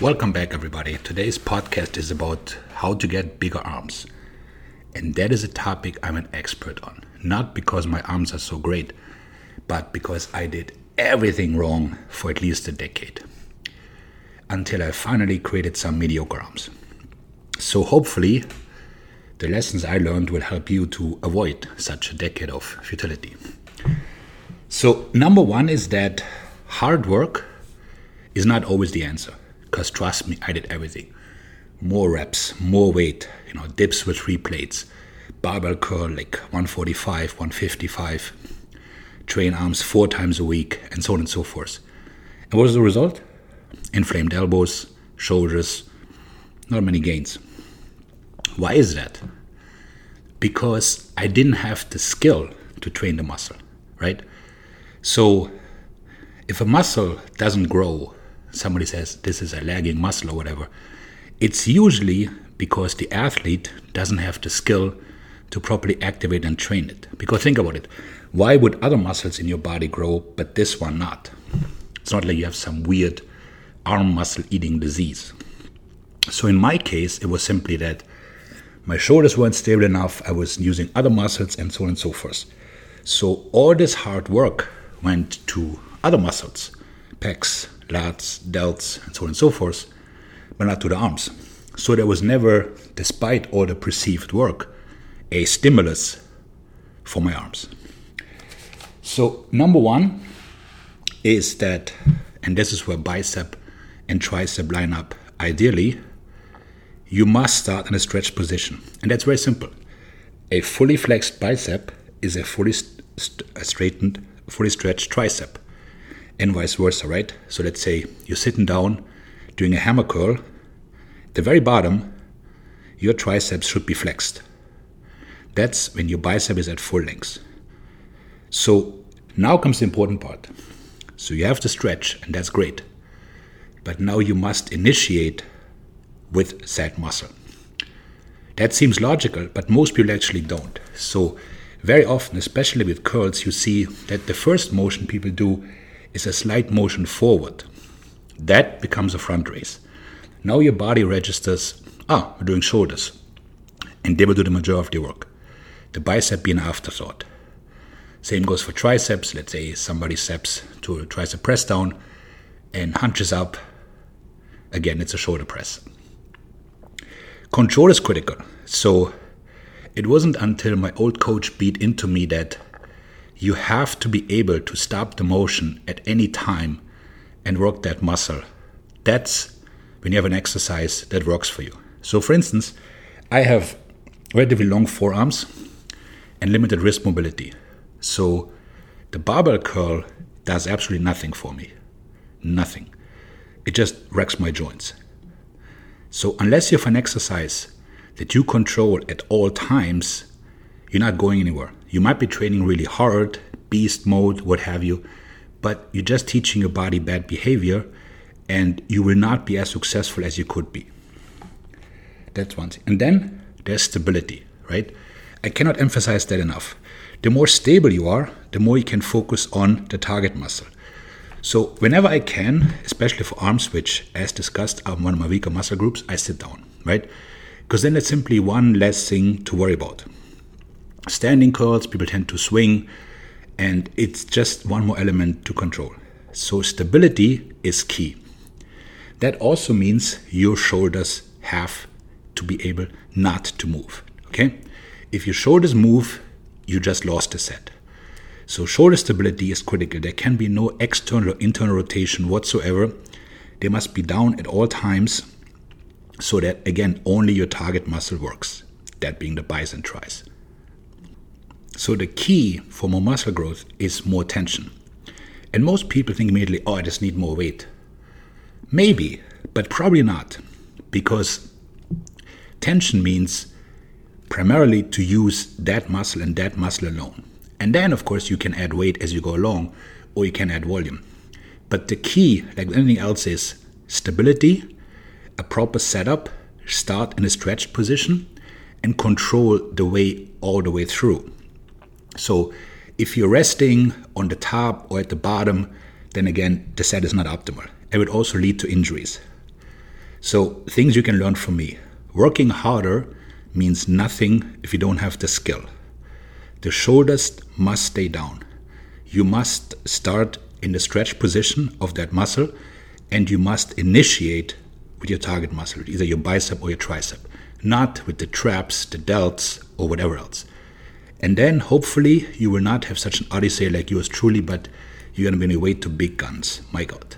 Welcome back, everybody. Today's podcast is about how to get bigger arms. And that is a topic I'm an expert on. Not because my arms are so great, but because I did everything wrong for at least a decade. Until I finally created some mediocre arms. So hopefully, the lessons I learned will help you to avoid such a decade of futility. So, number one is that hard work is not always the answer. Because trust me, I did everything. More reps, more weight, you know, dips with three plates, barbell curl like 145, 155, train arms four times a week, and so on and so forth. And what was the result? Inflamed elbows, shoulders, not many gains. Why is that? Because I didn't have the skill to train the muscle, right? So if a muscle doesn't grow somebody says this is a lagging muscle or whatever, it's usually because the athlete doesn't have the skill to properly activate and train it. Because think about it why would other muscles in your body grow but this one not? It's not like you have some weird arm muscle eating disease. So in my case, it was simply that my shoulders weren't stable enough, I was using other muscles, and so on and so forth. So all this hard work went to other muscles, pecs, lats, delts, and so on and so forth, but not to the arms. So there was never, despite all the perceived work, a stimulus for my arms. So, number one is that, and this is where bicep and tricep line up ideally, you must start in a stretched position. And that's very simple. A fully flexed bicep is a fully st- st- straightened, fully stretched tricep and vice versa, right? So let's say you're sitting down doing a hammer curl, At the very bottom, your triceps should be flexed. That's when your bicep is at full length. So now comes the important part. So you have to stretch, and that's great. But now you must initiate with that muscle. That seems logical, but most people actually don't. So, very often, especially with curls, you see that the first motion people do is a slight motion forward. That becomes a front raise. Now your body registers, ah, we're doing shoulders. And they will do the majority of the work. The bicep being an afterthought. Same goes for triceps. Let's say somebody steps to a tricep press down and hunches up. Again, it's a shoulder press. Control is critical. So it wasn't until my old coach beat into me that you have to be able to stop the motion at any time and work that muscle. That's when you have an exercise that works for you. So, for instance, I have relatively long forearms and limited wrist mobility. So, the barbell curl does absolutely nothing for me. Nothing. It just wrecks my joints. So, unless you have an exercise that you control at all times, you're not going anywhere. You might be training really hard, beast mode, what have you, but you're just teaching your body bad behavior and you will not be as successful as you could be. That's one thing. And then there's stability, right? I cannot emphasize that enough. The more stable you are, the more you can focus on the target muscle. So, whenever I can, especially for arm switch, as discussed on one of my weaker muscle groups, I sit down, right? Because then it's simply one less thing to worry about standing curls, people tend to swing, and it's just one more element to control. So, stability is key. That also means your shoulders have to be able not to move. Okay? If your shoulders move, you just lost a set. So, shoulder stability is critical. There can be no external or internal rotation whatsoever. They must be down at all times so that, again, only your target muscle works, that being the biceps and tris. So the key for more muscle growth is more tension. And most people think immediately, oh, I just need more weight. Maybe, but probably not. Because tension means primarily to use that muscle and that muscle alone. And then, of course, you can add weight as you go along, or you can add volume. But the key, like anything else, is stability, a proper setup, start in a stretched position, and control the way all the way through. So if you're resting on the top or at the bottom, then again, the set is not optimal. It would also lead to injuries. So, things you can learn from me. Working harder means nothing if you don't have the skill. The shoulders must stay down. You must start in the stretch position of that muscle and you must initiate with your target muscle, either your bicep or your tricep, not with the traps, the delts, or whatever else. And then hopefully you will not have such an odyssey like yours truly, but you're to be on your way to big guns. My God.